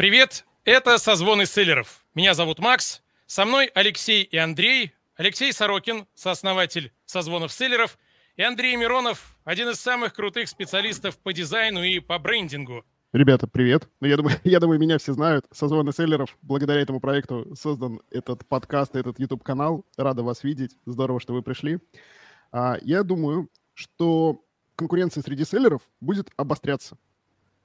Привет, это «Созвоны селлеров». Меня зовут Макс, со мной Алексей и Андрей. Алексей Сорокин, сооснователь «Созвонов селлеров», и Андрей Миронов, один из самых крутых специалистов по дизайну и по брендингу. Ребята, привет. Ну, я думаю, я думаю, меня все знают. Созвоны селлеров. Благодаря этому проекту создан этот подкаст, этот YouTube-канал. Рада вас видеть. Здорово, что вы пришли. А, я думаю, что конкуренция среди селлеров будет обостряться.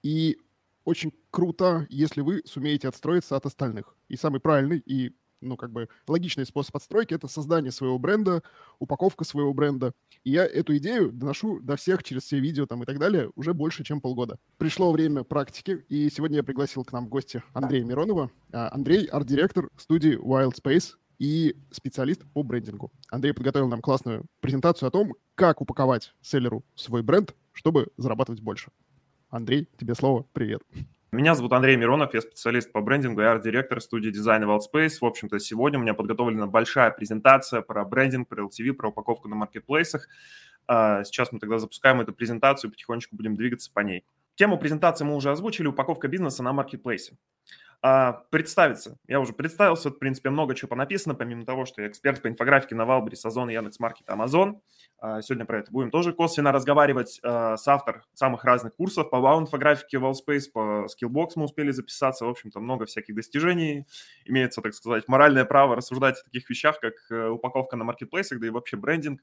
И очень круто, если вы сумеете отстроиться от остальных. И самый правильный и ну, как бы логичный способ отстройки – это создание своего бренда, упаковка своего бренда. И я эту идею доношу до всех через все видео там и так далее уже больше, чем полгода. Пришло время практики, и сегодня я пригласил к нам в гости Андрея Миронова. А, Андрей – арт-директор студии Wild Space и специалист по брендингу. Андрей подготовил нам классную презентацию о том, как упаковать селлеру свой бренд, чтобы зарабатывать больше. Андрей, тебе слово. Привет. Меня зовут Андрей Миронов, я специалист по брендингу и арт-директор студии дизайна Worldspace. В общем-то, сегодня у меня подготовлена большая презентация про брендинг, про LTV, про упаковку на маркетплейсах. А, сейчас мы тогда запускаем эту презентацию, потихонечку будем двигаться по ней. Тему презентации мы уже озвучили, упаковка бизнеса на маркетплейсе. А, представиться. Я уже представился, в принципе, много чего понаписано, помимо того, что я эксперт по инфографике на Wildberries, Ozon, Яндекс.Маркет, Амазон. А, сегодня про это будем тоже косвенно разговаривать а, с автор самых разных курсов по вау-инфографике, Wallspace, по Skillbox мы успели записаться. В общем-то, много всяких достижений. Имеется, так сказать, моральное право рассуждать о таких вещах, как э, упаковка на маркетплейсах, да и вообще брендинг.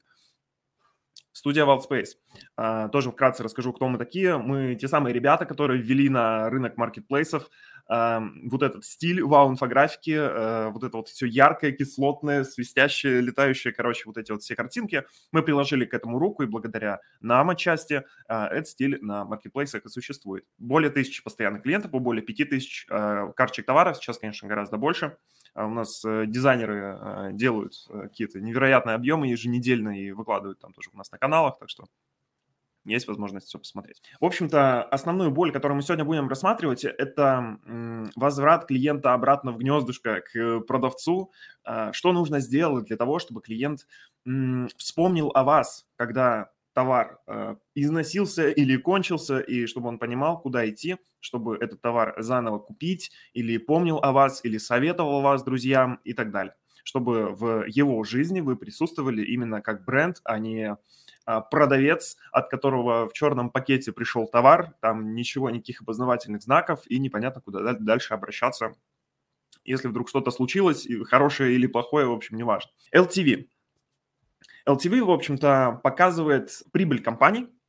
Студия Wildspace. Тоже вкратце расскажу, кто мы такие. Мы те самые ребята, которые ввели на рынок маркетплейсов вот этот стиль вау-инфографики, э, вот это вот все яркое, кислотное, свистящее, летающее, короче, вот эти вот все картинки, мы приложили к этому руку, и благодаря нам отчасти а, этот стиль на маркетплейсах и существует. Более тысячи постоянных клиентов, более пяти тысяч а, карточек товаров, сейчас, конечно, гораздо больше. А у нас э, дизайнеры делают э, какие-то невероятные объемы еженедельно и выкладывают там тоже у нас на каналах, так что есть возможность все посмотреть. В общем-то, основную боль, которую мы сегодня будем рассматривать, это возврат клиента обратно в гнездышко к продавцу. А, что нужно сделать для того, чтобы клиент вспомнил о вас, когда товар э, износился или кончился, и чтобы он понимал, куда идти, чтобы этот товар заново купить, или помнил о вас, или советовал вас друзьям и так далее. Чтобы в его жизни вы присутствовали именно как бренд, а не а, продавец, от которого в черном пакете пришел товар, там ничего, никаких опознавательных знаков, и непонятно, куда дальше обращаться, если вдруг что-то случилось, хорошее или плохое, в общем, не важно. LTV. LTV, в общем-то, показывает прибыль компании, а,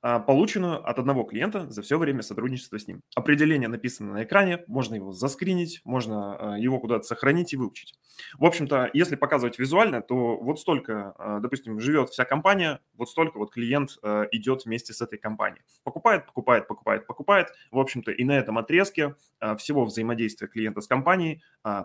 полученную от одного клиента за все время сотрудничества с ним. Определение написано на экране, можно его заскринить, можно а, его куда-то сохранить и выучить. В общем-то, если показывать визуально, то вот столько, а, допустим, живет вся компания, вот столько вот клиент идет вместе с этой компанией. Покупает, покупает, покупает, покупает. В общем-то, и на этом отрезке всего взаимодействия клиента с компанией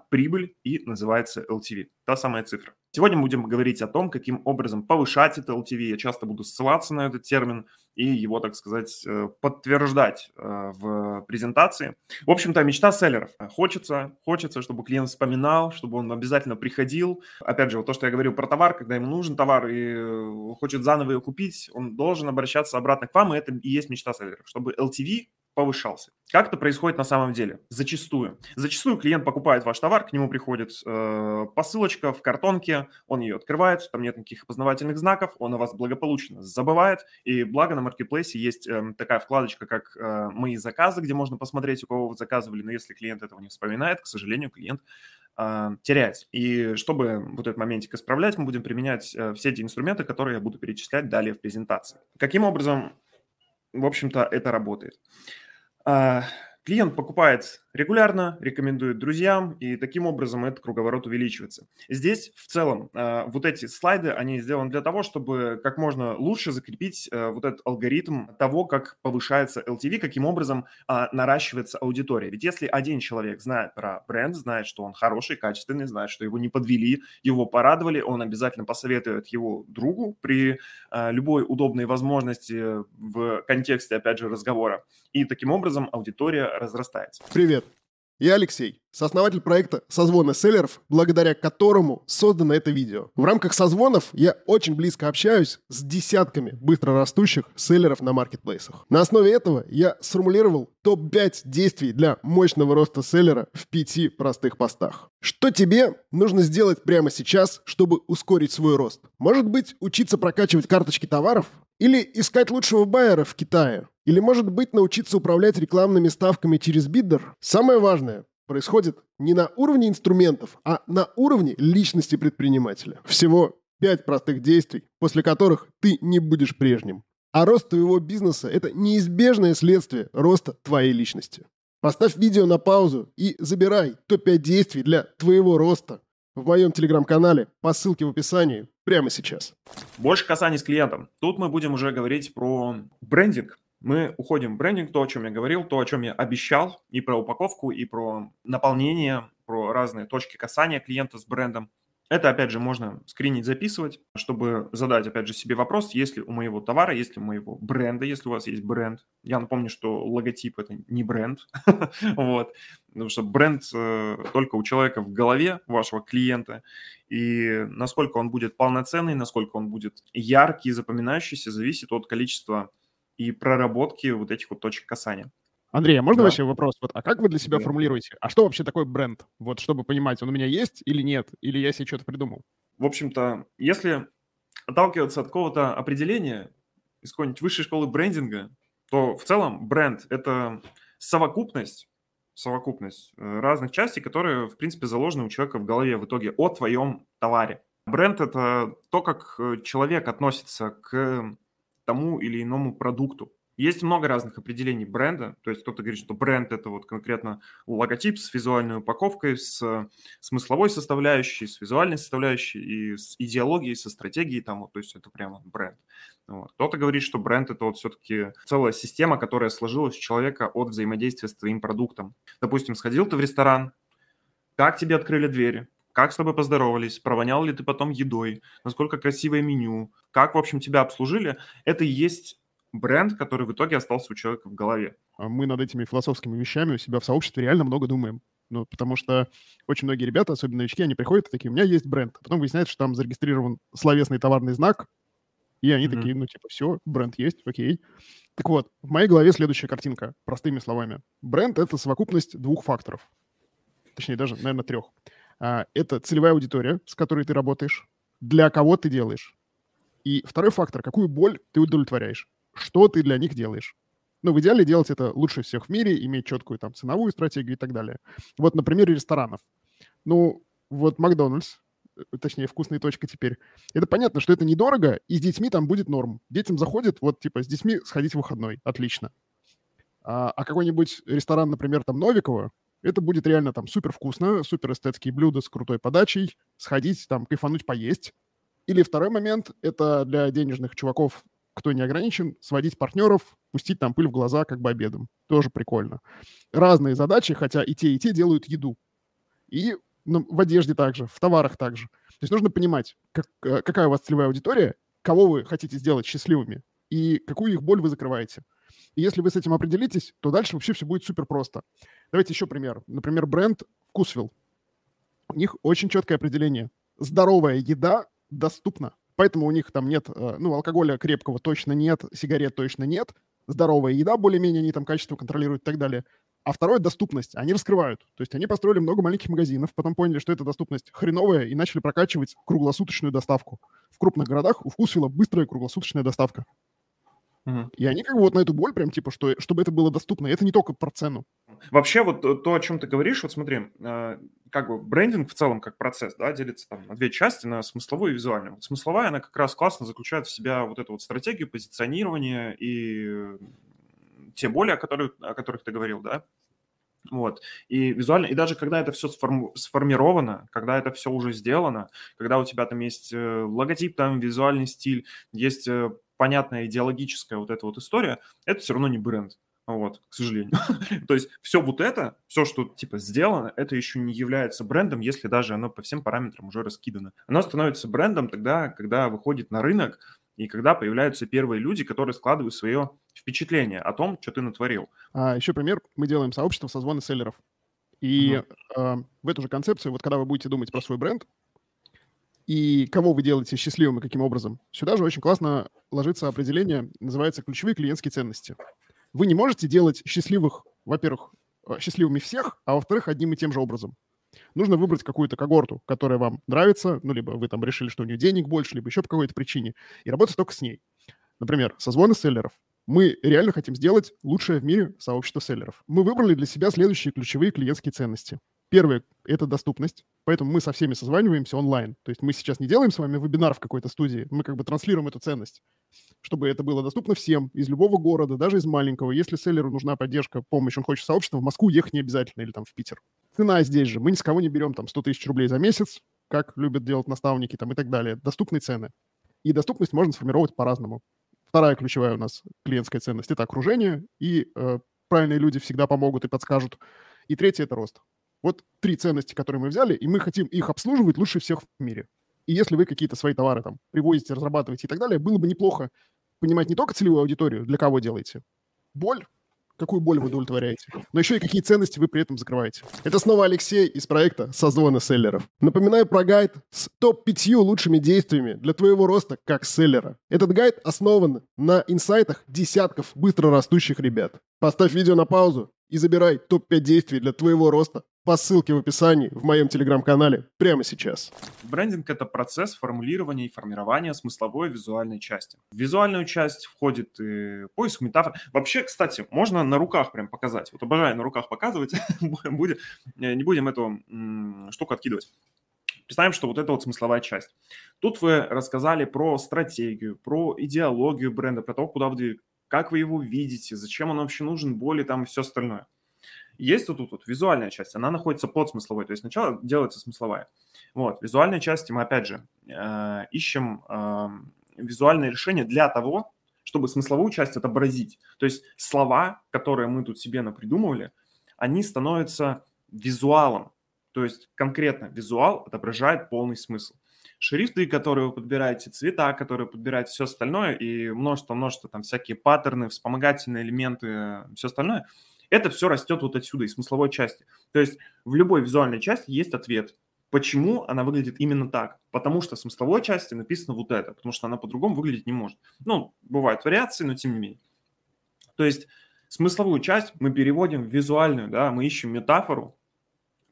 прибыль и называется LTV, та самая цифра. Сегодня мы будем говорить о том, каким образом повышать это LTV. Я часто буду ссылаться на этот термин и его, так сказать, э, подтверждать э, в презентации. В общем-то, мечта селлеров. Хочется, хочется, чтобы клиент вспоминал, чтобы он обязательно приходил. Опять же, вот то, что я говорил про товар, когда ему нужен товар и э, хочет заново его купить, он должен обращаться обратно к вам, и это и есть мечта селлеров, чтобы LTV повышался. Как это происходит на самом деле? Зачастую. Зачастую клиент покупает ваш товар, к нему приходит э, посылочка в картонке, он ее открывает, там нет никаких опознавательных знаков, он о вас благополучно забывает. И благо на маркетплейсе есть э, такая вкладочка, как э, «Мои заказы», где можно посмотреть, у кого вы заказывали, но если клиент этого не вспоминает, к сожалению, клиент э, теряет. И чтобы вот этот моментик исправлять, мы будем применять э, все эти инструменты, которые я буду перечислять далее в презентации. Каким образом, в общем-то, это работает? Uh, Клиент покупает регулярно, рекомендует друзьям, и таким образом этот круговорот увеличивается. Здесь в целом э, вот эти слайды, они сделаны для того, чтобы как можно лучше закрепить э, вот этот алгоритм того, как повышается LTV, каким образом э, наращивается аудитория. Ведь если один человек знает про бренд, знает, что он хороший, качественный, знает, что его не подвели, его порадовали, он обязательно посоветует его другу при любой удобной возможности в контексте, опять же, разговора. И таким образом аудитория разрастается. Привет. Я Алексей, сооснователь проекта «Созвоны селлеров», благодаря которому создано это видео. В рамках созвонов я очень близко общаюсь с десятками быстрорастущих селлеров на маркетплейсах. На основе этого я сформулировал топ-5 действий для мощного роста селлера в пяти простых постах. Что тебе нужно сделать прямо сейчас, чтобы ускорить свой рост? Может быть, учиться прокачивать карточки товаров? Или искать лучшего байера в Китае? Или, может быть, научиться управлять рекламными ставками через биддер? Самое важное происходит не на уровне инструментов, а на уровне личности предпринимателя. Всего пять простых действий, после которых ты не будешь прежним. А рост твоего бизнеса – это неизбежное следствие роста твоей личности. Поставь видео на паузу и забирай топ-5 действий для твоего роста в моем телеграм-канале по ссылке в описании прямо сейчас. Больше касаний с клиентом. Тут мы будем уже говорить про брендинг. Мы уходим в брендинг, то, о чем я говорил, то, о чем я обещал, и про упаковку, и про наполнение, про разные точки касания клиента с брендом. Это, опять же, можно скринить, записывать, чтобы задать, опять же, себе вопрос, есть ли у моего товара, есть ли у моего бренда, если у вас есть бренд. Я напомню, что логотип – это не бренд, вот, потому что бренд э, только у человека в голове, вашего клиента, и насколько он будет полноценный, насколько он будет яркий, запоминающийся, зависит от количества и проработки вот этих вот точек касания. Андрей, а можно да. вообще вопрос? Вот, а как вы для себя да. формулируете? А что вообще такое бренд? Вот, чтобы понимать, он у меня есть или нет? Или я себе что-то придумал? В общем-то, если отталкиваться от какого-то определения из какой-нибудь высшей школы брендинга, то в целом бренд – это совокупность, совокупность э, разных частей, которые, в принципе, заложены у человека в голове в итоге о твоем товаре. Бренд – это то, как э, человек относится к тому или иному продукту. Есть много разных определений бренда. То есть кто-то говорит, что бренд это вот конкретно логотип с визуальной упаковкой, с смысловой составляющей, с визуальной составляющей и с идеологией, со стратегией там, вот, то есть это прямо бренд. Вот. Кто-то говорит, что бренд это вот все-таки целая система, которая сложилась у человека от взаимодействия с твоим продуктом. Допустим, сходил ты в ресторан, как тебе открыли двери, как с тобой поздоровались, провонял ли ты потом едой, насколько красивое меню, как, в общем, тебя обслужили, это и есть бренд, который в итоге остался у человека в голове. А мы над этими философскими вещами у себя в сообществе реально много думаем. Ну, потому что очень многие ребята, особенно новички, они приходят и такие, у меня есть бренд. А потом выясняется, что там зарегистрирован словесный товарный знак, и они mm-hmm. такие, ну, типа, все, бренд есть, окей. Так вот, в моей голове следующая картинка, простыми словами. Бренд — это совокупность двух факторов. Точнее, даже, наверное, трех. А, это целевая аудитория, с которой ты работаешь, для кого ты делаешь. И второй фактор, какую боль ты удовлетворяешь что ты для них делаешь. Ну, в идеале делать это лучше всех в мире, иметь четкую там ценовую стратегию и так далее. Вот на примере ресторанов. Ну, вот Макдональдс, э, точнее, вкусная точка теперь. Это понятно, что это недорого, и с детьми там будет норм. Детям заходит, вот, типа, с детьми сходить в выходной. Отлично. А, а какой-нибудь ресторан, например, там Новикова, это будет реально там супер вкусно, супер эстетские блюда с крутой подачей, сходить, там, кайфануть, поесть. Или второй момент, это для денежных чуваков кто не ограничен, сводить партнеров, пустить там пыль в глаза как бы обедом. Тоже прикольно. Разные задачи, хотя и те, и те делают еду. И ну, в одежде также, в товарах также. То есть нужно понимать, как, э, какая у вас целевая аудитория, кого вы хотите сделать счастливыми и какую их боль вы закрываете. И если вы с этим определитесь, то дальше вообще все будет супер просто. Давайте еще пример. Например, бренд Вкусвилл. У них очень четкое определение. Здоровая еда доступна. Поэтому у них там нет, э, ну, алкоголя крепкого точно нет, сигарет точно нет, здоровая еда более-менее, они там качество контролируют и так далее. А второе — доступность. Они раскрывают. То есть они построили много маленьких магазинов, потом поняли, что эта доступность хреновая, и начали прокачивать круглосуточную доставку. В крупных городах у Вкусвилла быстрая круглосуточная доставка. Угу. И они как бы вот на эту боль прям типа, что, чтобы это было доступно. И это не только про цену. Вообще вот то, о чем ты говоришь, вот смотри, э, как бы брендинг в целом как процесс, да, делится там на две части, на смысловую и визуальную. Вот смысловая, она как раз классно заключает в себя вот эту вот стратегию позиционирования и те боли, о которых, о которых ты говорил, да, вот. И визуально, и даже когда это все сформу, сформировано, когда это все уже сделано, когда у тебя там есть э, логотип, там визуальный стиль, есть э, понятная идеологическая вот эта вот история, это все равно не бренд. Вот, к сожалению. То есть все вот это, все, что типа сделано, это еще не является брендом, если даже оно по всем параметрам уже раскидано. Оно становится брендом тогда, когда выходит на рынок и когда появляются первые люди, которые складывают свое впечатление о том, что ты натворил. А еще пример. Мы делаем сообщество созвоны селлеров. И uh-huh. э, в эту же концепцию, вот когда вы будете думать про свой бренд, и кого вы делаете счастливым и каким образом, сюда же очень классно ложится определение, называется ключевые клиентские ценности. Вы не можете делать счастливых, во-первых, э, счастливыми всех, а во-вторых, одним и тем же образом. Нужно выбрать какую-то когорту, которая вам нравится, ну, либо вы там решили, что у нее денег больше, либо еще по какой-то причине, и работать только с ней. Например, созвоны селлеров. Мы реально хотим сделать лучшее в мире сообщество селлеров. Мы выбрали для себя следующие ключевые клиентские ценности. Первое – это доступность, поэтому мы со всеми созваниваемся онлайн. То есть мы сейчас не делаем с вами вебинар в какой-то студии, мы как бы транслируем эту ценность, чтобы это было доступно всем, из любого города, даже из маленького. Если селлеру нужна поддержка, помощь, он хочет сообщество, в Москву ехать не обязательно или там в Питер. Цена здесь же. Мы ни с кого не берем там 100 тысяч рублей за месяц, как любят делать наставники там и так далее. Доступные цены. И доступность можно сформировать по-разному. Вторая ключевая у нас клиентская ценность – это окружение, и э, правильные люди всегда помогут и подскажут. И третье – это рост. Вот три ценности, которые мы взяли, и мы хотим их обслуживать лучше всех в мире. И если вы какие-то свои товары там привозите, разрабатываете и так далее, было бы неплохо понимать не только целевую аудиторию, для кого делаете, боль, какую боль вы удовлетворяете, но еще и какие ценности вы при этом закрываете. Это снова Алексей из проекта «Созвоны селлеров». Напоминаю про гайд с топ-5 лучшими действиями для твоего роста как селлера. Этот гайд основан на инсайтах десятков быстро растущих ребят. Поставь видео на паузу и забирай топ-5 действий для твоего роста по ссылке в описании в моем телеграм-канале прямо сейчас. Брендинг – это процесс формулирования и формирования смысловой и визуальной части. В визуальную часть входит и поиск метафор. Вообще, кстати, можно на руках прям показать. Вот обожаю на руках показывать. Не будем эту штуку откидывать. Представим, что вот это вот смысловая часть. Тут вы рассказали про стратегию, про идеологию бренда, про то, куда вы, как вы его видите, зачем он вообще нужен, боли там и все остальное. Есть вот тут вот визуальная часть, она находится под смысловой, то есть сначала делается смысловая. Вот, визуальной части мы, опять же, э, ищем э, визуальное решение для того, чтобы смысловую часть отобразить. То есть слова, которые мы тут себе напридумывали, они становятся визуалом. То есть конкретно визуал отображает полный смысл. Шрифты, которые вы подбираете, цвета, которые подбираете, все остальное, и множество-множество там всякие паттерны, вспомогательные элементы, все остальное – это все растет вот отсюда, из смысловой части. То есть в любой визуальной части есть ответ. Почему она выглядит именно так? Потому что в смысловой части написано вот это, потому что она по-другому выглядеть не может. Ну, бывают вариации, но тем не менее. То есть смысловую часть мы переводим в визуальную, да, мы ищем метафору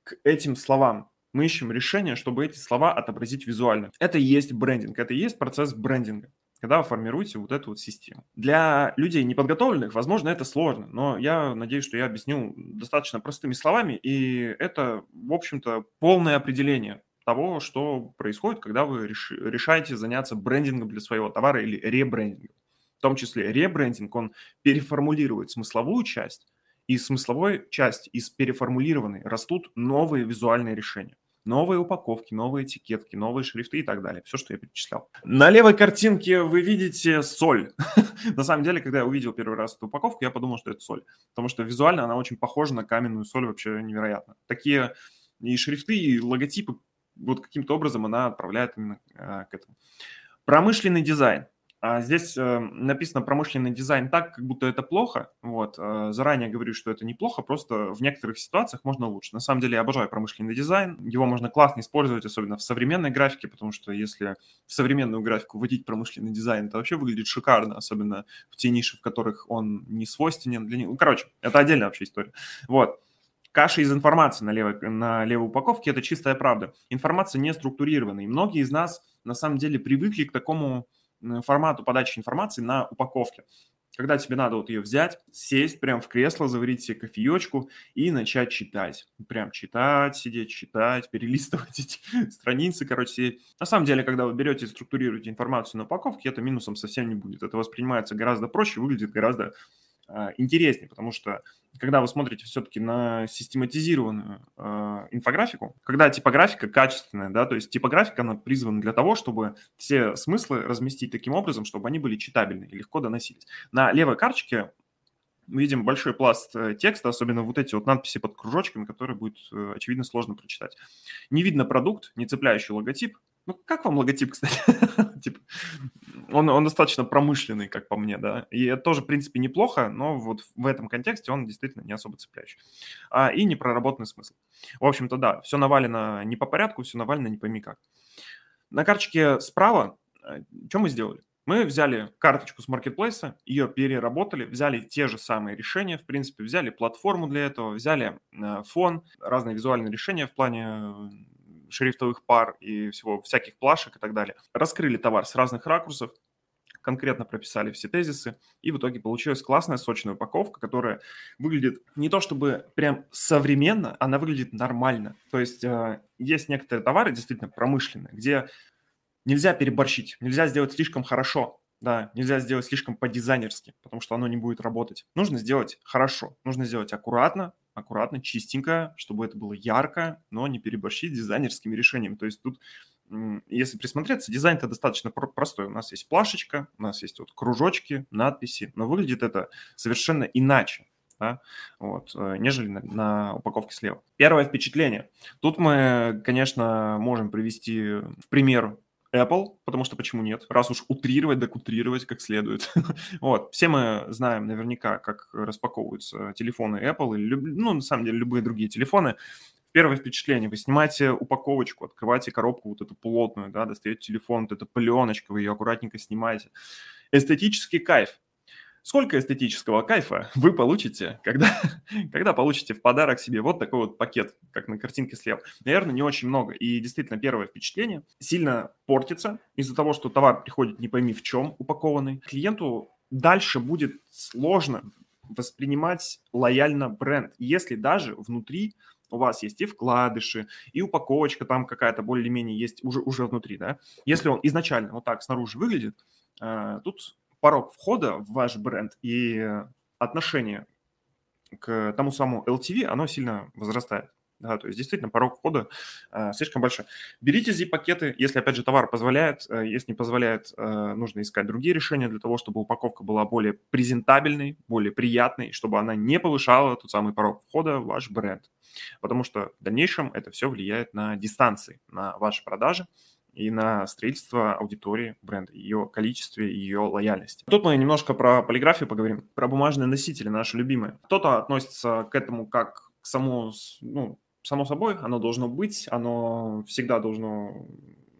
к этим словам. Мы ищем решение, чтобы эти слова отобразить визуально. Это и есть брендинг, это и есть процесс брендинга когда вы формируете вот эту вот систему. Для людей неподготовленных, возможно, это сложно, но я надеюсь, что я объяснил достаточно простыми словами, и это, в общем-то, полное определение того, что происходит, когда вы решаете заняться брендингом для своего товара или ребрендингом. В том числе ребрендинг, он переформулирует смысловую часть, и из смысловой части, из переформулированной, растут новые визуальные решения новые упаковки, новые этикетки, новые шрифты и так далее. Все, что я перечислял. На левой картинке вы видите соль. на самом деле, когда я увидел первый раз эту упаковку, я подумал, что это соль. Потому что визуально она очень похожа на каменную соль, вообще невероятно. Такие и шрифты, и логотипы, вот каким-то образом она отправляет именно э, к этому. Промышленный дизайн. А здесь э, написано промышленный дизайн так, как будто это плохо. Вот. Э, заранее говорю, что это неплохо, просто в некоторых ситуациях можно лучше. На самом деле я обожаю промышленный дизайн. Его можно классно использовать, особенно в современной графике, потому что если в современную графику вводить промышленный дизайн, это вообще выглядит шикарно, особенно в те ниши, в которых он не свойственен. Для них. Ну, короче, это отдельная вообще история. Вот. Каша из информации на левой, на левой упаковке – это чистая правда. Информация не структурированная. И многие из нас на самом деле привыкли к такому формату подачи информации на упаковке. Когда тебе надо вот ее взять, сесть прям в кресло, заварить себе кофеечку и начать читать. Прям читать, сидеть, читать, перелистывать эти страницы, короче. На самом деле, когда вы берете и структурируете информацию на упаковке, это минусом совсем не будет. Это воспринимается гораздо проще, выглядит гораздо интереснее, потому что когда вы смотрите все-таки на систематизированную э, инфографику, когда типографика качественная, да, то есть типографика, она призвана для того, чтобы все смыслы разместить таким образом, чтобы они были читабельны и легко доносились. На левой карточке мы видим большой пласт э, текста, особенно вот эти вот надписи под кружочками, которые будет, э, очевидно, сложно прочитать. Не видно продукт, не цепляющий логотип, Ну, как вам логотип, кстати? типа, он, он достаточно промышленный, как по мне, да. И это тоже, в принципе, неплохо, но вот в этом контексте он действительно не особо цепляющий. А, и непроработанный смысл. В общем-то, да, все навалено не по порядку, все навалено не пойми как. На карточке справа, э, что мы сделали? Мы взяли карточку с маркетплейса, ее переработали, взяли те же самые решения, в принципе, взяли платформу для этого, взяли э, фон, разные визуальные решения в плане э, шрифтовых пар и всего, всяких плашек и так далее. Раскрыли товар с разных ракурсов, конкретно прописали все тезисы, и в итоге получилась классная сочная упаковка, которая выглядит не то чтобы прям современно, она выглядит нормально. То есть э, есть некоторые товары действительно промышленные, где нельзя переборщить, нельзя сделать слишком хорошо, да, нельзя сделать слишком по-дизайнерски, потому что оно не будет работать. Нужно сделать хорошо, нужно сделать аккуратно, аккуратно, чистенько, чтобы это было ярко, но не переборщить дизайнерскими решениями. То есть тут, если присмотреться, дизайн-то достаточно простой. У нас есть плашечка, у нас есть вот кружочки, надписи, но выглядит это совершенно иначе. Да, вот, э, нежели на, на упаковке слева. Первое впечатление. Тут мы, конечно, можем привести в пример Apple, потому что почему нет? Раз уж утрировать, так утрировать как следует. вот. Все мы знаем наверняка, как распаковываются телефоны Apple, или, ну, на самом деле, любые другие телефоны. Первое впечатление. Вы снимаете упаковочку, открываете коробку вот эту плотную, да, достаете телефон, вот эта пленочка, вы ее аккуратненько снимаете. Эстетический кайф. Сколько эстетического кайфа вы получите, когда, когда получите в подарок себе вот такой вот пакет, как на картинке слева? Наверное, не очень много. И действительно, первое впечатление сильно портится из-за того, что товар приходит не пойми в чем упакованный. Клиенту дальше будет сложно воспринимать лояльно бренд, если даже внутри у вас есть и вкладыши, и упаковочка там какая-то более-менее есть уже, уже внутри, да. Если он изначально вот так снаружи выглядит, э, тут порог входа в ваш бренд и отношение к тому самому LTV, оно сильно возрастает. Да, то есть действительно порог входа э, слишком большой. Берите zip-пакеты, если, опять же, товар позволяет. Э, если не позволяет, э, нужно искать другие решения для того, чтобы упаковка была более презентабельной, более приятной, чтобы она не повышала тот самый порог входа в ваш бренд. Потому что в дальнейшем это все влияет на дистанции, на ваши продажи, и на строительство аудитории бренда, ее количестве, ее лояльности. Тут мы немножко про полиграфию поговорим, про бумажные носители, наши любимые. Кто-то относится к этому как к самому, ну, само собой, оно должно быть, оно всегда должно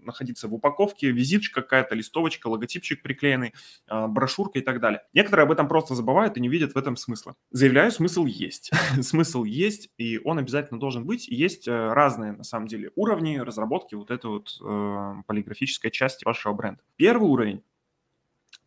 находиться в упаковке, визиточка какая-то, листовочка, логотипчик приклеенный, а, брошюрка и так далее. Некоторые об этом просто забывают и не видят в этом смысла. Заявляю, смысл есть. смысл есть, и он обязательно должен быть. есть э, разные, на самом деле, уровни разработки вот этой вот э, полиграфической части вашего бренда. Первый уровень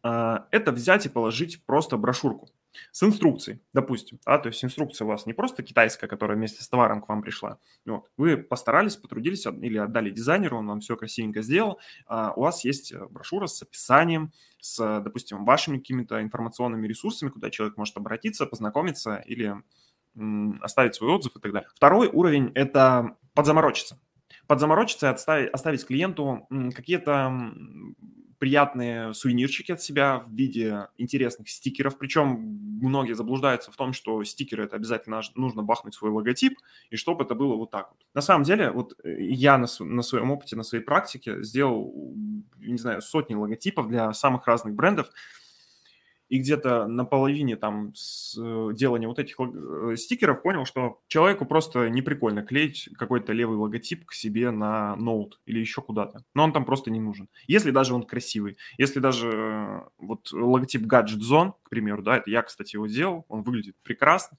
э, – это взять и положить просто брошюрку с инструкцией, допустим, да, то есть инструкция у вас не просто китайская, которая вместе с товаром к вам пришла, вот, вы постарались, потрудились или отдали дизайнеру, он вам все красивенько сделал, а у вас есть э, брошюра с описанием, с, допустим, вашими какими-то информационными ресурсами, куда человек может обратиться, познакомиться или оставить свой отзыв и так далее. Второй уровень – это подзаморочиться. Подзаморочиться и оставить клиенту какие-то приятные сувенирчики от себя в виде интересных стикеров. Причем многие заблуждаются в том, что стикеры это обязательно нужно бахнуть свой логотип, и чтобы это было вот так вот. На самом деле, вот э, я на, на своем опыте, на своей практике сделал, не знаю, сотни логотипов для самых разных брендов и где-то на половине там с э, делания вот этих э, стикеров понял, что человеку просто не прикольно клеить какой-то левый логотип к себе на ноут или еще куда-то. Но он там просто не нужен. Если даже он красивый, если даже э, вот логотип Gadget Zone, к примеру, да, это я, кстати, его делал, он выглядит прекрасно,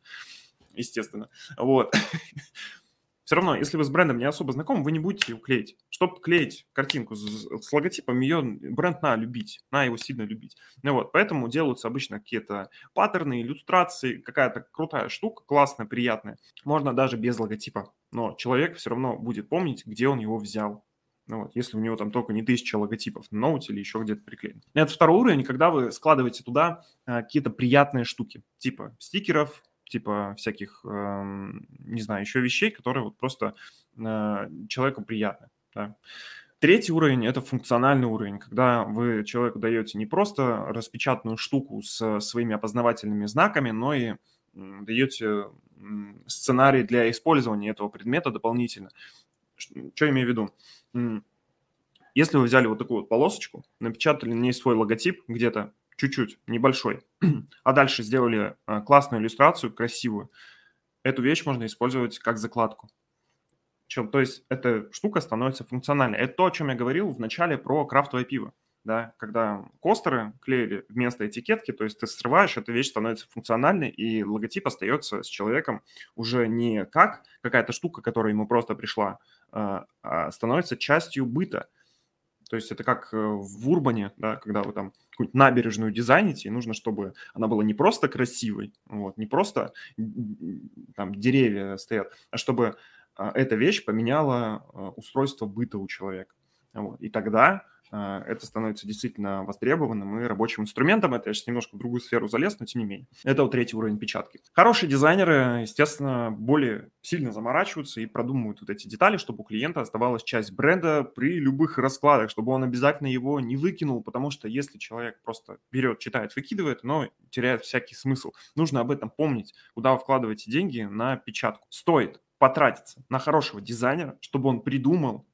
естественно, вот. все равно, если вы с брендом не особо знакомы, вы не будете его клеить. Чтобы клеить картинку с, с логотипом, ее бренд на любить, на его сильно любить. Ну вот, поэтому делаются обычно какие-то паттерны, иллюстрации, какая-то крутая штука, классная, приятная. Можно даже без логотипа, но человек все равно будет помнить, где он его взял. Ну вот, если у него там только не тысяча логотипов на ноуте или еще где-то приклеен. Это второй уровень, когда вы складываете туда а, какие-то приятные штуки, типа стикеров, типа всяких, э, не знаю, еще вещей, которые вот просто э, человеку приятны. Да. Третий уровень – это функциональный уровень, когда вы человеку даете не просто распечатанную штуку с своими опознавательными знаками, но и даете сценарий для использования этого предмета дополнительно. Что имею в виду? если вы взяли вот такую вот полосочку, напечатали на ней свой логотип где-то чуть-чуть, небольшой, а дальше сделали а, классную иллюстрацию, красивую, эту вещь можно использовать как закладку. Чем, то есть эта штука становится функциональной. Это то, о чем я говорил в начале про крафтовое пиво. Да, когда костеры клеили вместо этикетки, то есть ты срываешь, эта вещь становится функциональной, и логотип остается с человеком уже не как какая-то штука, которая ему просто пришла, а, а становится частью быта. То есть это как э, в Урбане, да, когда вы там какую-нибудь набережную дизайните, и нужно, чтобы она была не просто красивой, вот, не просто там деревья стоят, а чтобы а, эта вещь поменяла а, устройство быта у человека. Вот. И тогда это становится действительно востребованным и рабочим инструментом. Это я сейчас немножко в другую сферу залез, но тем не менее. Это вот третий уровень печатки. Хорошие дизайнеры, естественно, более сильно заморачиваются и продумывают вот эти детали, чтобы у клиента оставалась часть бренда при любых раскладах, чтобы он обязательно его не выкинул, потому что если человек просто берет, читает, выкидывает, но теряет всякий смысл. Нужно об этом помнить, куда вы вкладываете деньги на печатку. Стоит потратиться на хорошего дизайнера, чтобы он придумал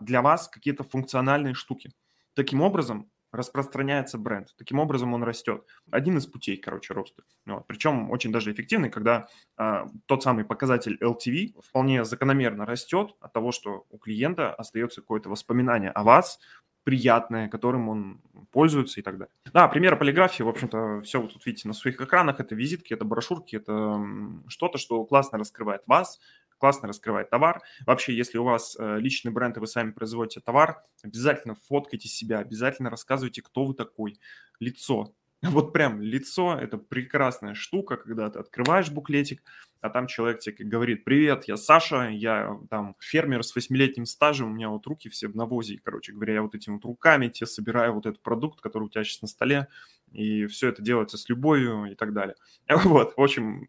для вас какие-то функциональные штуки. Таким образом распространяется бренд, таким образом он растет. Один из путей, короче, роста. Вот. Причем очень даже эффективный, когда э, тот самый показатель LTV вполне закономерно растет от того, что у клиента остается какое-то воспоминание о вас, приятное, которым он пользуется и так далее. Да, примеры полиграфии, в общем-то, все вы тут видите на своих экранах. Это визитки, это брошюрки, это что-то, что классно раскрывает вас, классно раскрывает товар. Вообще, если у вас э, личный бренд и вы сами производите товар, обязательно фоткайте себя, обязательно рассказывайте, кто вы такой, лицо, Вот прям лицо – это прекрасная штука, когда ты открываешь буклетик, а там человек тебе говорит, привет, я Саша, я там фермер с восьмилетним стажем, у меня вот руки все в навозе, короче говоря, я вот этими вот руками тебе собираю вот этот продукт, который у тебя сейчас на столе, и все это делается с любовью и так далее. Вот, в общем,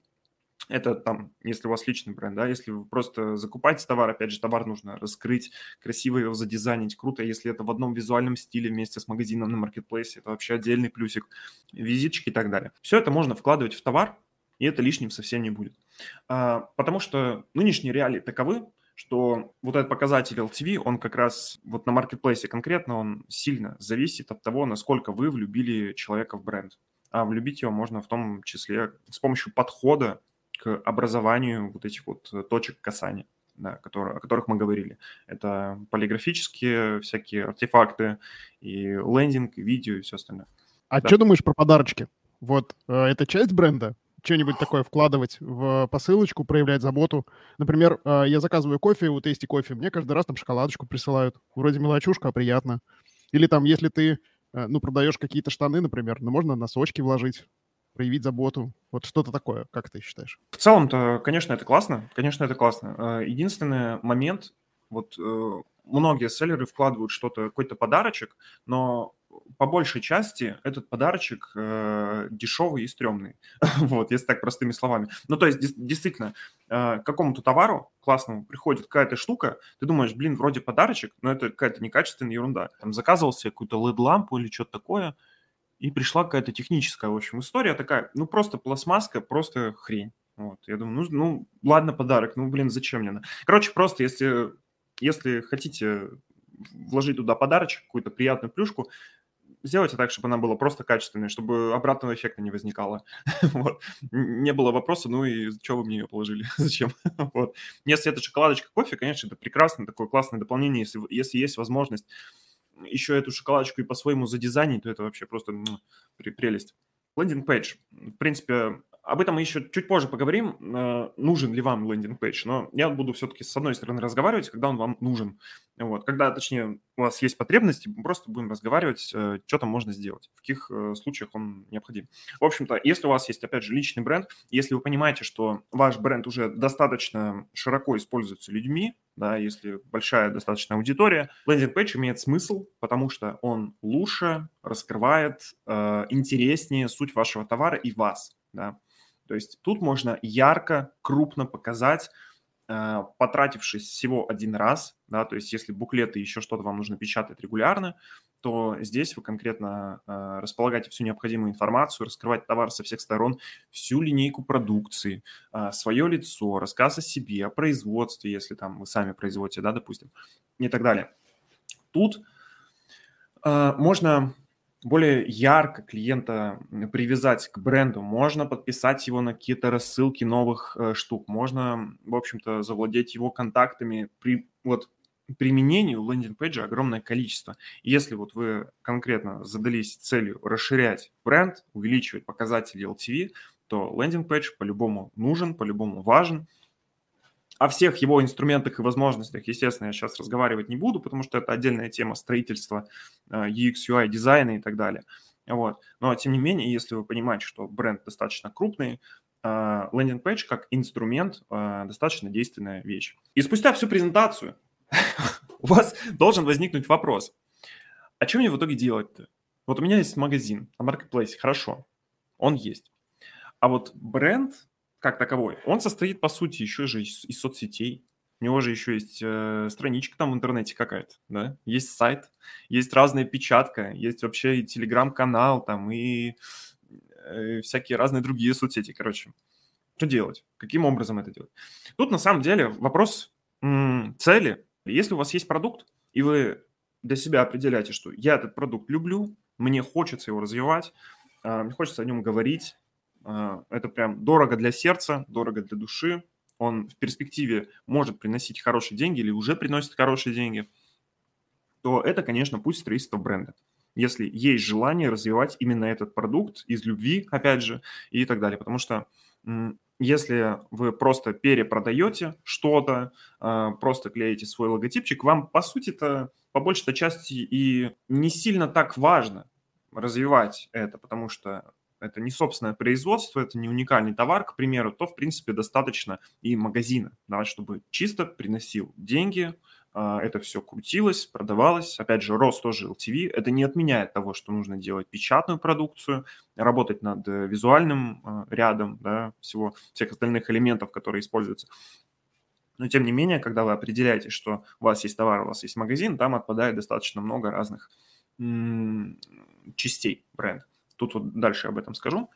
это там, если у вас личный бренд, да, если вы просто закупаете товар, опять же, товар нужно раскрыть, красиво его задизайнить, круто, если это в одном визуальном стиле вместе с магазином на маркетплейсе, это вообще отдельный плюсик, визиточки и так далее. Все это можно вкладывать в товар, и это лишним совсем не будет. А, потому что нынешние реалии таковы, что вот этот показатель LTV, он как раз вот на маркетплейсе конкретно, он сильно зависит от того, насколько вы влюбили человека в бренд. А влюбить его можно в том числе с помощью подхода к образованию вот этих вот э, точек касания, да, которые, о которых мы говорили. Это полиграфические всякие артефакты, и лендинг, и видео, и все остальное. А да. что думаешь про подарочки? Вот э, это часть бренда? Что-нибудь такое вкладывать в посылочку, проявлять заботу. Например, э, я заказываю кофе у Tasty кофе, мне каждый раз там шоколадочку присылают. Вроде мелочушка, а приятно. Или там, если ты, э, ну, продаешь какие-то штаны, например, ну, можно носочки вложить проявить заботу? Вот что-то такое, как ты считаешь? В целом-то, конечно, это классно. Конечно, это классно. Э, единственный момент, вот э, многие селлеры вкладывают что-то, какой-то подарочек, но по большей части этот подарочек э, дешевый и стрёмный. вот, если так простыми словами. Ну, то есть, действительно, э, какому-то товару классному приходит какая-то штука, ты думаешь, блин, вроде подарочек, но это какая-то некачественная ерунда. Там заказывал себе какую-то LED-лампу или что-то такое, и пришла какая-то техническая, в общем, история такая, ну, просто пластмасска, просто хрень. Вот, я думаю, ну, ну, ладно, подарок, ну, блин, зачем мне? Короче, просто если, если хотите вложить туда подарочек, какую-то приятную плюшку, сделайте так, чтобы она была просто качественной, чтобы обратного эффекта не возникало. вот. Не было вопроса, ну и что вы мне ее положили, зачем? вот. Если это шоколадочка кофе, конечно, это прекрасно, такое классное дополнение, если, если есть возможность еще эту шоколадочку и по-своему задизайнить, то это вообще просто прелесть. Landing page. В принципе, об этом мы еще чуть позже поговорим, э, нужен ли вам landing page, но я буду все-таки с одной стороны разговаривать, когда он вам нужен. Вот. Когда, точнее, у вас есть потребности, мы просто будем разговаривать, э, что там можно сделать, в каких э, случаях он необходим. В общем-то, если у вас есть, опять же, личный бренд, если вы понимаете, что ваш бренд уже достаточно широко используется людьми, да, если большая достаточно аудитория, landing page имеет смысл, потому что он лучше раскрывает, э, интереснее суть вашего товара и вас, да. То есть тут можно ярко, крупно показать, э, потратившись всего один раз, да, то есть если буклеты еще что-то вам нужно печатать регулярно, то здесь вы конкретно э, располагаете всю необходимую информацию, раскрывать товар со всех сторон, всю линейку продукции, э, свое лицо, рассказ о себе, о производстве, если там вы сами производите, да, допустим, и так далее. Тут э, можно более ярко клиента привязать к бренду, можно подписать его на какие-то рассылки новых э, штук, можно, в общем-то, завладеть его контактами при вот применению лендинг-пейджа огромное количество. Если вот вы конкретно задались целью расширять бренд, увеличивать показатели LTV, то landing page по-любому нужен, по-любому важен – о всех его инструментах и возможностях, естественно, я сейчас разговаривать не буду, потому что это отдельная тема строительства э, UX, UI, дизайна и так далее. Вот. Но, тем не менее, если вы понимаете, что бренд достаточно крупный, э, landing page как инструмент э, достаточно действенная вещь. И спустя всю презентацию у вас должен возникнуть вопрос, а что мне в итоге делать-то? Вот у меня есть магазин на маркетплейсе, хорошо, он есть. А вот бренд как таковой, он состоит, по сути, еще же из, из соцсетей. У него же еще есть э, страничка там в интернете какая-то, да? Есть сайт, есть разная печатка, есть вообще и телеграм-канал там, и э, всякие разные другие соцсети, короче. Что делать? Каким образом это делать? Тут на самом деле вопрос м- цели. Если у вас есть продукт, и вы для себя определяете, что я этот продукт люблю, мне хочется его развивать, э, мне хочется о нем говорить, а, это прям дорого для сердца, дорого для души. Он в перспективе может приносить хорошие деньги или уже приносит хорошие деньги. То это, конечно, путь строительства бренда. Если есть желание развивать именно этот продукт из любви, опять же, и так далее. Потому что если вы просто перепродаете что-то, а, просто клеите свой логотипчик, вам, по сути-то, по большей части и не сильно так важно развивать это, потому что это не собственное производство, это не уникальный товар, к примеру, то, в принципе, достаточно и магазина, да, чтобы чисто приносил деньги, это все крутилось, продавалось. Опять же, рост тоже LTV. Это не отменяет того, что нужно делать печатную продукцию, работать над э, визуальным а, рядом да, всего, всех остальных элементов, которые используются. Но, тем не менее, когда вы определяете, что у вас есть товар, у вас есть магазин, там отпадает достаточно много разных частей бренда. Тут вот дальше об этом скажу.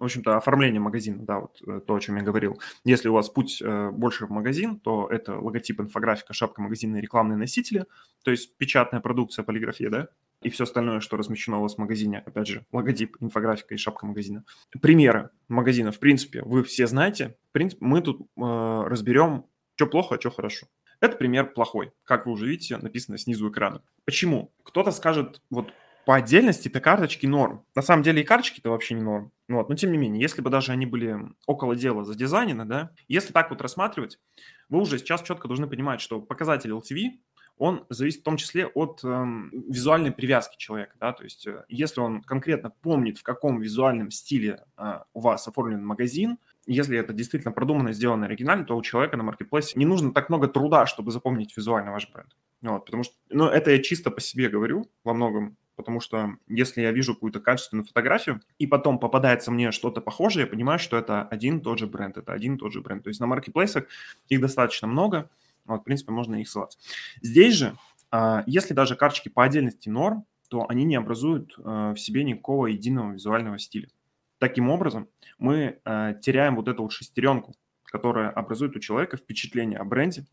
В общем-то, оформление магазина, да, вот э, то, о чем я говорил. Если у вас путь э, больше в магазин, то это логотип, инфографика, шапка магазина и рекламные носители, то есть печатная продукция, полиграфия, да, и все остальное, что размещено у вас в магазине, опять же, логотип, инфографика и шапка магазина. Примеры магазина, в принципе, вы все знаете. В принципе, мы тут э, разберем, что плохо, а что хорошо. Это пример плохой, как вы уже видите, написано снизу экрана. Почему? Кто-то скажет, вот по отдельности-то карточки норм. На самом деле и карточки-то вообще не норм. Ну вот. Но тем не менее, если бы даже они были около дела задизайнены, да, если так вот рассматривать, вы уже сейчас четко должны понимать, что показатель LTV, он зависит в том числе от эм, визуальной привязки человека, да, то есть э, если он конкретно помнит, в каком визуальном стиле э, у вас оформлен магазин, если это действительно продумано, сделано оригинально, то у человека на маркетплейсе не нужно так много труда, чтобы запомнить визуально ваш бренд. Вот, потому что, ну, это я чисто по себе говорю во многом, потому что если я вижу какую-то качественную фотографию, и потом попадается мне что-то похожее, я понимаю, что это один и тот же бренд, это один и тот же бренд. То есть на маркетплейсах их достаточно много, вот, в принципе, можно их ссылаться. Здесь же, а, если даже карточки по отдельности норм, то они не образуют а, в себе никакого единого визуального стиля. Таким образом, мы а, теряем вот эту вот шестеренку, которая образует у человека впечатление о бренде,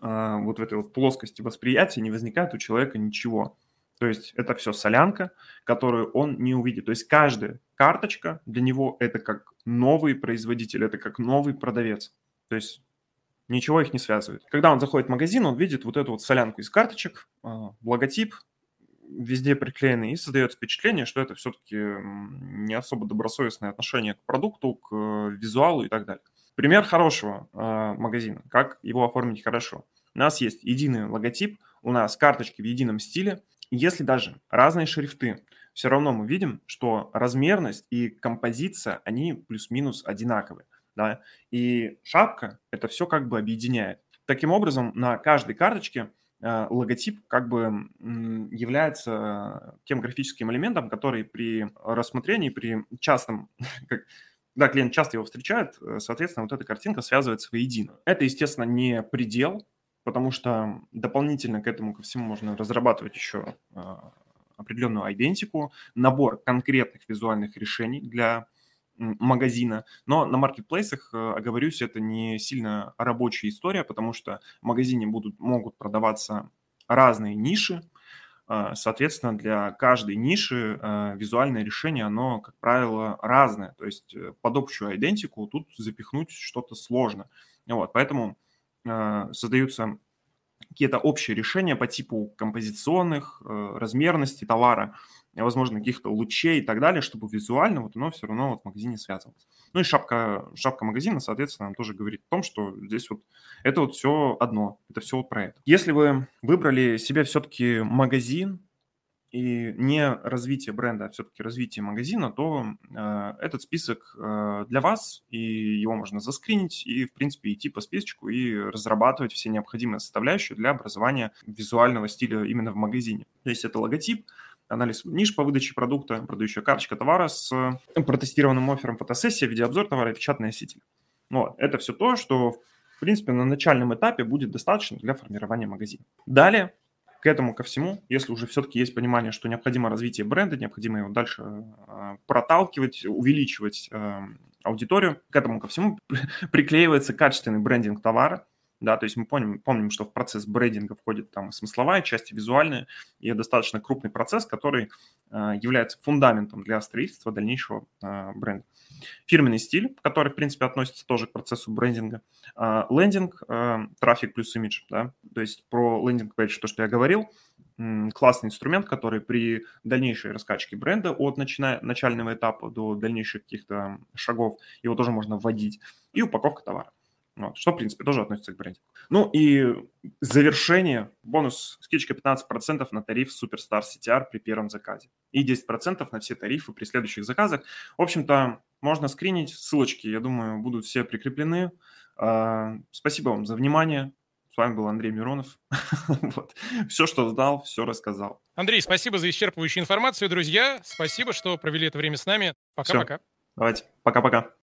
вот в этой вот плоскости восприятия не возникает у человека ничего. То есть это все солянка, которую он не увидит. То есть каждая карточка для него это как новый производитель, это как новый продавец. То есть ничего их не связывает. Когда он заходит в магазин, он видит вот эту вот солянку из карточек, а, логотип везде приклеенный, и создается впечатление, что это все-таки не особо добросовестное отношение к продукту, к визуалу и так далее. Пример хорошего э, магазина. Как его оформить хорошо? У нас есть единый логотип, у нас карточки в едином стиле – если даже разные шрифты, все равно мы видим, что размерность и композиция, они плюс-минус одинаковые. Да? И шапка это все как бы объединяет. Таким образом, на каждой карточке э, логотип как бы является тем графическим элементом, который при рассмотрении, при частом, как, да, клиент часто его встречает, э, соответственно, вот эта картинка связывается воедино. Это, естественно, не предел, потому что дополнительно к этому ко всему можно разрабатывать еще а, определенную идентику, набор конкретных визуальных решений для магазина. Но на маркетплейсах, э, оговорюсь, это не сильно рабочая история, потому что в магазине будут, могут продаваться разные ниши, а, соответственно, для каждой ниши а, визуальное решение, оно, как правило, разное. То есть э, под общую идентику тут запихнуть что-то сложно. Вот, поэтому создаются какие-то общие решения по типу композиционных, э, размерности товара, возможно, каких-то лучей и так далее, чтобы визуально вот оно все равно вот в магазине связывалось. Ну и шапка, шапка магазина, соответственно, нам тоже говорит о том, что здесь вот это вот все одно, это все вот про это. Если вы выбрали себе все-таки магазин, и не развитие бренда, а все-таки развитие магазина, то э, этот список э, для вас, и его можно заскринить, и, в принципе, идти по списочку и разрабатывать все необходимые составляющие для образования визуального стиля именно в магазине. То есть это логотип, анализ ниш по выдаче продукта, продающая карточка товара с э, протестированным оффером, фотосессия, видеообзор товара и печатный носитель. Вот. Это все то, что, в принципе, на начальном этапе будет достаточно для формирования магазина. Далее, к этому ко всему, если уже все-таки есть понимание, что необходимо развитие бренда, необходимо его дальше э, проталкивать, увеличивать э, аудиторию, к этому ко всему приклеивается качественный брендинг товара, да, то есть мы помним, помним, что в процесс брендинга входит там смысловая часть, визуальная, и достаточно крупный процесс, который э, является фундаментом для строительства дальнейшего э, бренда. Фирменный стиль, который, в принципе, относится тоже к процессу брендинга. Э, лендинг, трафик плюс имидж, да, то есть про лендинг пейдж, то, что я говорил, классный инструмент, который при дальнейшей раскачке бренда от начина... начального этапа до дальнейших каких-то шагов его тоже можно вводить. И упаковка товара. Вот, что, в принципе, тоже относится к брендингу. Ну и завершение, бонус, скидочка 15% на тариф Superstar CTR при первом заказе и 10% на все тарифы при следующих заказах. В общем-то, можно скринить, ссылочки, я думаю, будут все прикреплены. А, спасибо вам за внимание. С вами был Андрей Миронов. вот. Все, что знал, все рассказал. Андрей, спасибо за исчерпывающую информацию, друзья. Спасибо, что провели это время с нами. Пока-пока. Давайте. Пока-пока.